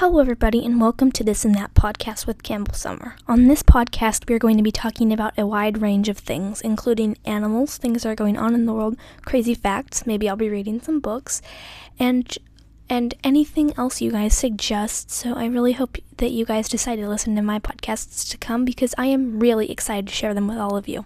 Hello, everybody, and welcome to This and That podcast with Campbell Sommer. On this podcast, we are going to be talking about a wide range of things, including animals, things that are going on in the world, crazy facts, maybe I'll be reading some books, and and anything else you guys suggest. So I really hope that you guys decide to listen to my podcasts to come because I am really excited to share them with all of you.